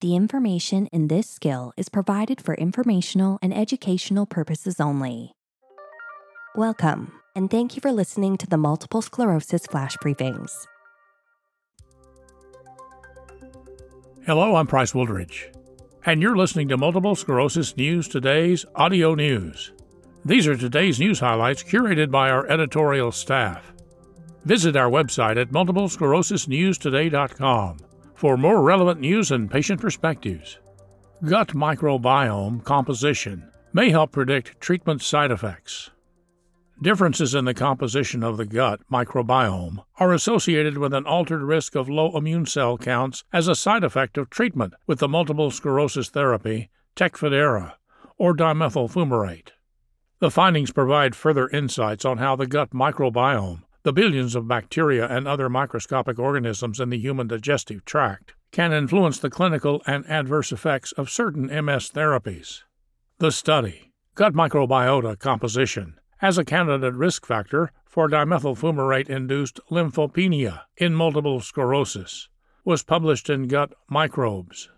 The information in this skill is provided for informational and educational purposes only. Welcome, and thank you for listening to the Multiple Sclerosis Flash Briefings. Hello, I'm Price Wooldridge, and you're listening to Multiple Sclerosis News Today's audio news. These are today's news highlights curated by our editorial staff. Visit our website at multiplesclerosisnewstoday.com for more relevant news and patient perspectives. Gut microbiome composition may help predict treatment side effects. Differences in the composition of the gut microbiome are associated with an altered risk of low immune cell counts as a side effect of treatment with the multiple sclerosis therapy Tecfidera or dimethyl fumarate. The findings provide further insights on how the gut microbiome the billions of bacteria and other microscopic organisms in the human digestive tract can influence the clinical and adverse effects of certain MS therapies. The study, Gut Microbiota Composition, as a candidate risk factor for dimethyl fumarate induced lymphopenia in multiple sclerosis, was published in Gut Microbes.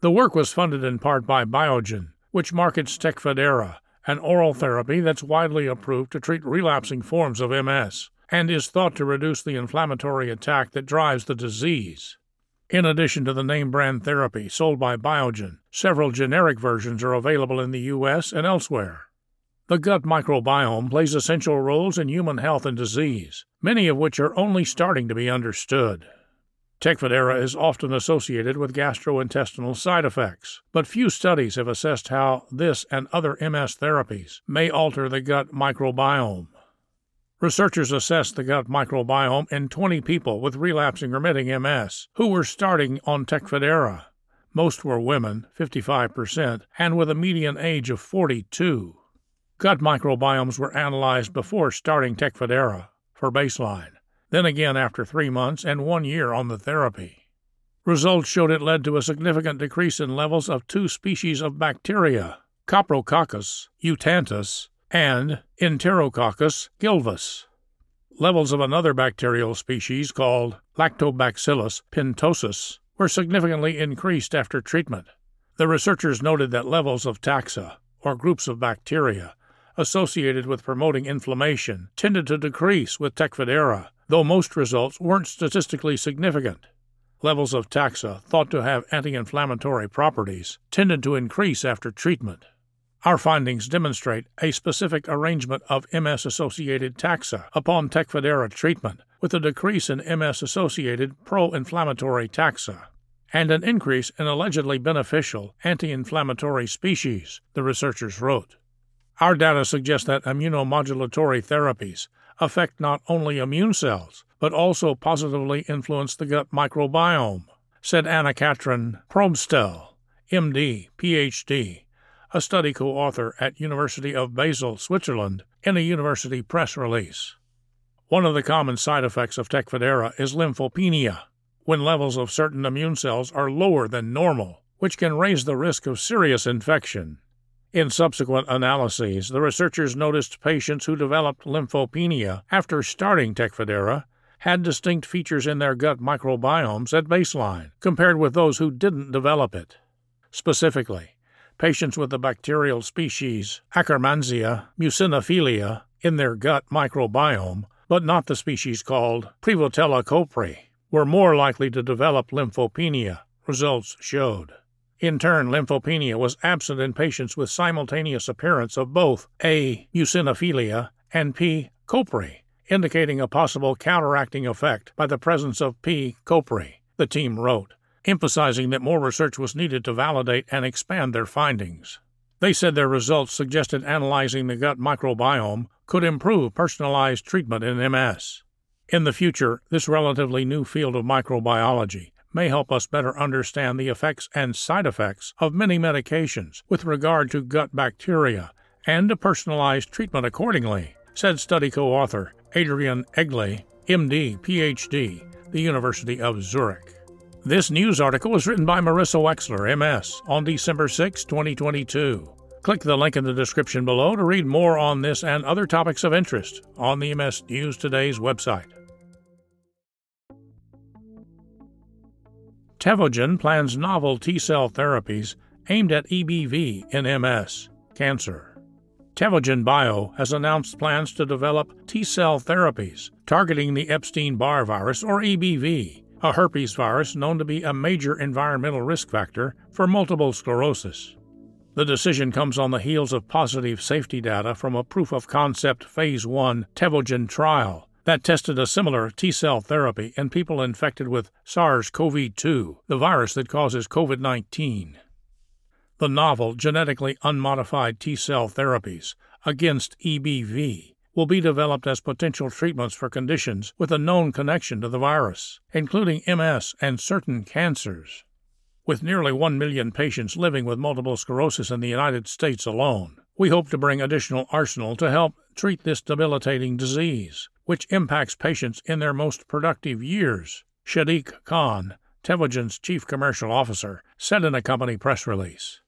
The work was funded in part by Biogen, which markets Tecfidera, an oral therapy that's widely approved to treat relapsing forms of MS and is thought to reduce the inflammatory attack that drives the disease. In addition to the name brand therapy sold by Biogen, several generic versions are available in the U.S. and elsewhere. The gut microbiome plays essential roles in human health and disease, many of which are only starting to be understood. Tecfidera is often associated with gastrointestinal side effects, but few studies have assessed how this and other MS therapies may alter the gut microbiome. Researchers assessed the gut microbiome in 20 people with relapsing remitting MS who were starting on Tecfidera. Most were women, 55%, and with a median age of 42. Gut microbiomes were analyzed before starting Tecfidera for baseline, then again after three months and one year on the therapy. Results showed it led to a significant decrease in levels of two species of bacteria, Coprococcus eutactus and Enterococcus gilvus. Levels of another bacterial species called Lactobacillus pentosus were significantly increased after treatment. The researchers noted that levels of taxa, or groups of bacteria, associated with promoting inflammation tended to decrease with Tecfidera, though most results weren't statistically significant. Levels of taxa, thought to have anti inflammatory properties, tended to increase after treatment. Our findings demonstrate a specific arrangement of MS associated taxa upon Tecfidera treatment, with a decrease in MS associated pro inflammatory taxa and an increase in allegedly beneficial anti inflammatory species, the researchers wrote. Our data suggest that immunomodulatory therapies affect not only immune cells, but also positively influence the gut microbiome, said Anna Katrin Probstel, MD, PhD, a study co-author at University of Basel, Switzerland, in a university press release. One of the common side effects of Tecfidera is lymphopenia, when levels of certain immune cells are lower than normal, which can raise the risk of serious infection. In subsequent analyses, the researchers noticed patients who developed lymphopenia after starting Tecfidera had distinct features in their gut microbiomes at baseline compared with those who didn't develop it. Specifically, patients with the bacterial species Akkermansia muciniphila in their gut microbiome, but not the species called Prevotella copri, were more likely to develop lymphopenia, results showed. In turn, lymphopenia was absent in patients with simultaneous appearance of both A. muciniphila and P. copri, indicating a possible counteracting effect by the presence of P. copri, the team wrote emphasizing that more research was needed to validate and expand their findings. They said their results suggested analyzing the gut microbiome could improve personalized treatment in MS. In the future, this relatively new field of microbiology may help us better understand the effects and side effects of many medications with regard to gut bacteria and to personalize treatment accordingly, said study co author Adrian Egli, MD, PhD, the University of Zurich. This news article was written by Marisa Wexler, MS, on December 6, 2022. Click the link in the description below to read more on this and other topics of interest on the MS News Today's website. Tevogen plans novel T cell therapies aimed at EBV in MS, cancer. Tevogen Bio has announced plans to develop T cell therapies targeting the Epstein Barr virus, or EBV, a herpes virus known to be a major environmental risk factor for multiple sclerosis. The decision comes on the heels of positive safety data from a proof of concept Phase 1 Tevogen trial that tested a similar T cell therapy in people infected with SARS CoV 2, the virus that causes COVID 19 the novel genetically unmodified T cell therapies against EBV will be developed as potential treatments for conditions with a known connection to the virus, including MS and certain cancers. With nearly 1 million patients living with multiple sclerosis in the United States alone, we hope to bring additional arsenal to help treat this debilitating disease, which impacts patients in their most productive years. Sadiq Khan, Tevogen's chief commercial officer, said in a company press release.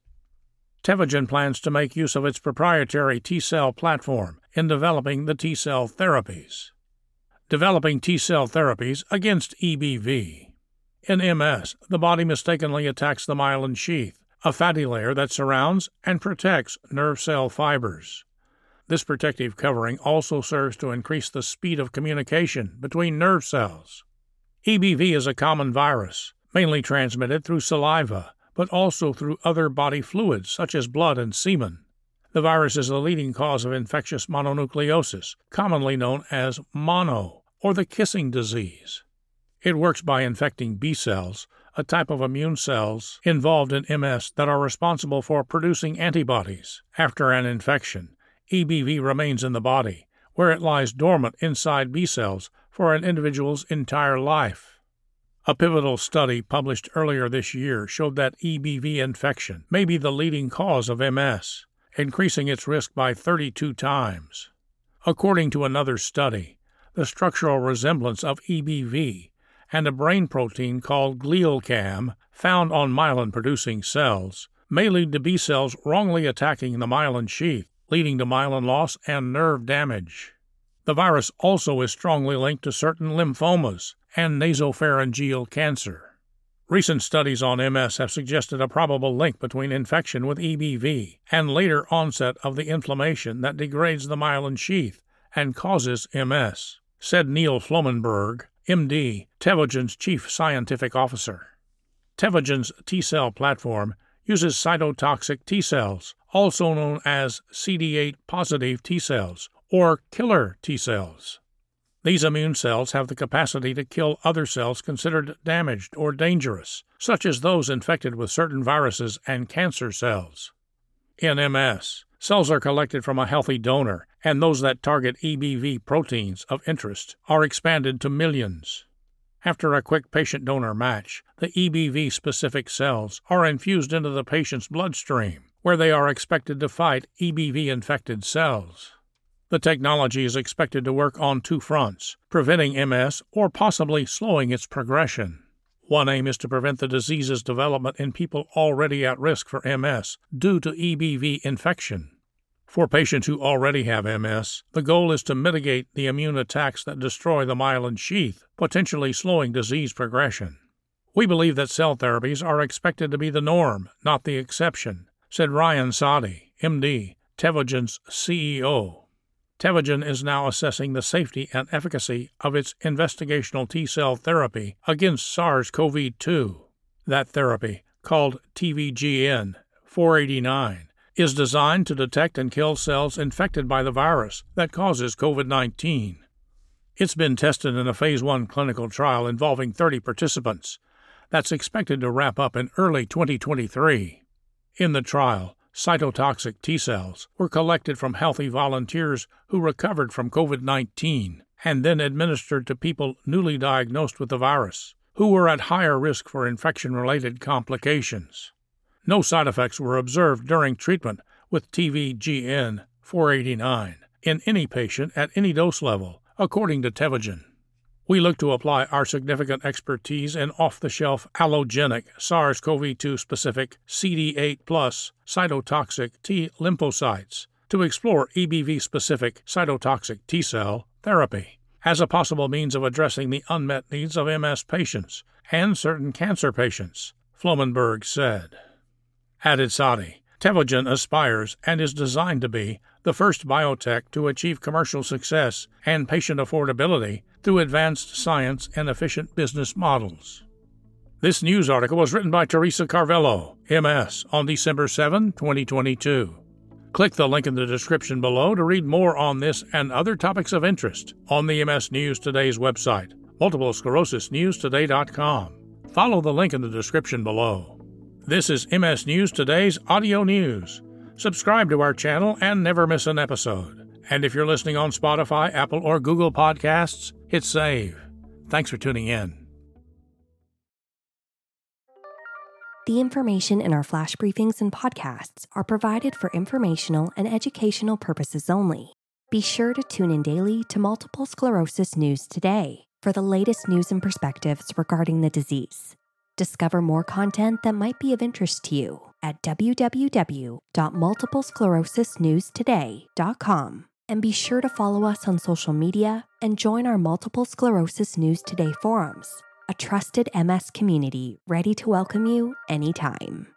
Tevogen plans to make use of its proprietary T cell platform in developing the T cell therapies. Developing T cell therapies against EBV. In MS, the body mistakenly attacks the myelin sheath, a fatty layer that surrounds and protects nerve cell fibers. This protective covering also serves to increase the speed of communication between nerve cells. EBV is a common virus, mainly transmitted through saliva, but also through other body fluids such as blood and semen. The virus is the leading cause of infectious mononucleosis, commonly known as mono, or the kissing disease. It works by infecting B cells, a type of immune cells involved in MS that are responsible for producing antibodies. After an infection, EBV remains in the body, where it lies dormant inside B cells for an individual's entire life. A pivotal study published earlier this year showed that EBV infection may be the leading cause of MS, increasing its risk by 32 times. According to another study, the structural resemblance of EBV and a brain protein called glial found on myelin producing cells may lead to B cells wrongly attacking the myelin sheath, leading to myelin loss and nerve damage. The virus also is strongly linked to certain lymphomas and nasopharyngeal cancer. Recent studies on MS have suggested a probable link between infection with EBV and later onset of the inflammation that degrades the myelin sheath and causes MS, said Neil Flomenberg, MD, Tevogen's chief scientific officer. Tevogen's T cell platform uses cytotoxic T cells, also known as CD8 positive T cells or killer T cells. These immune cells have the capacity to kill other cells considered damaged or dangerous, such as those infected with certain viruses and cancer cells. In MS, cells are collected from a healthy donor, and those that target EBV proteins of interest are expanded to millions. After a quick patient donor match, the EBV specific cells are infused into the patient's bloodstream, where they are expected to fight EBV infected cells. The technology is expected to work on two fronts preventing MS or possibly slowing its progression. One aim is to prevent the disease's development in people already at risk for MS due to EBV infection. For patients who already have MS, the goal is to mitigate the immune attacks that destroy the myelin sheath, potentially slowing disease progression. We believe that cell therapies are expected to be the norm, not the exception, said Ryan Saadi, MD, Tevogen's CEO. Tevogen is now assessing the safety and efficacy of its investigational T cell therapy against SARS CoV 2. That therapy, called TVGN 489, is designed to detect and kill cells infected by the virus that causes COVID 19. It's been tested in a Phase 1 clinical trial involving 30 participants that's expected to wrap up in early 2023. In the trial, cytotoxic T cells were collected from healthy volunteers who recovered from COVID 19 and then administered to people newly diagnosed with the virus, who were at higher risk for infection related complications. No side effects were observed during treatment with TVGN 489 in any patient at any dose level, according to Tevogen. We look to apply our significant expertise in off the shelf allogenic SARS CoV 2 specific CD8 plus cytotoxic T lymphocytes to explore EBV specific cytotoxic T cell therapy as a possible means of addressing the unmet needs of MS patients and certain cancer patients, Flomenberg said. Added Saadi, Tevogen aspires and is designed to be the first biotech to achieve commercial success and patient affordability through advanced science and efficient business models. This news article was written by Teresa Carvalho, MS, on December 7, 2022. Click the link in the description below to read more on this and other topics of interest on the MS News Today's website, multiple multiplesclerosisnewstoday.com. Follow the link in the description below. This is MS News Today's audio news. Subscribe to our channel and never miss an episode. And if you're listening on Spotify, Apple, or Google Podcasts, hit save. Thanks for tuning in. The information in our flash briefings and podcasts are provided for informational and educational purposes only. Be sure to tune in daily to Multiple Sclerosis News Today for the latest news and perspectives regarding the disease. Discover more content that might be of interest to you at www.multiplesclerosisnewstoday.com. And be sure to follow us on social media and join our Multiple Sclerosis News Today forums, a trusted MS community ready to welcome you anytime.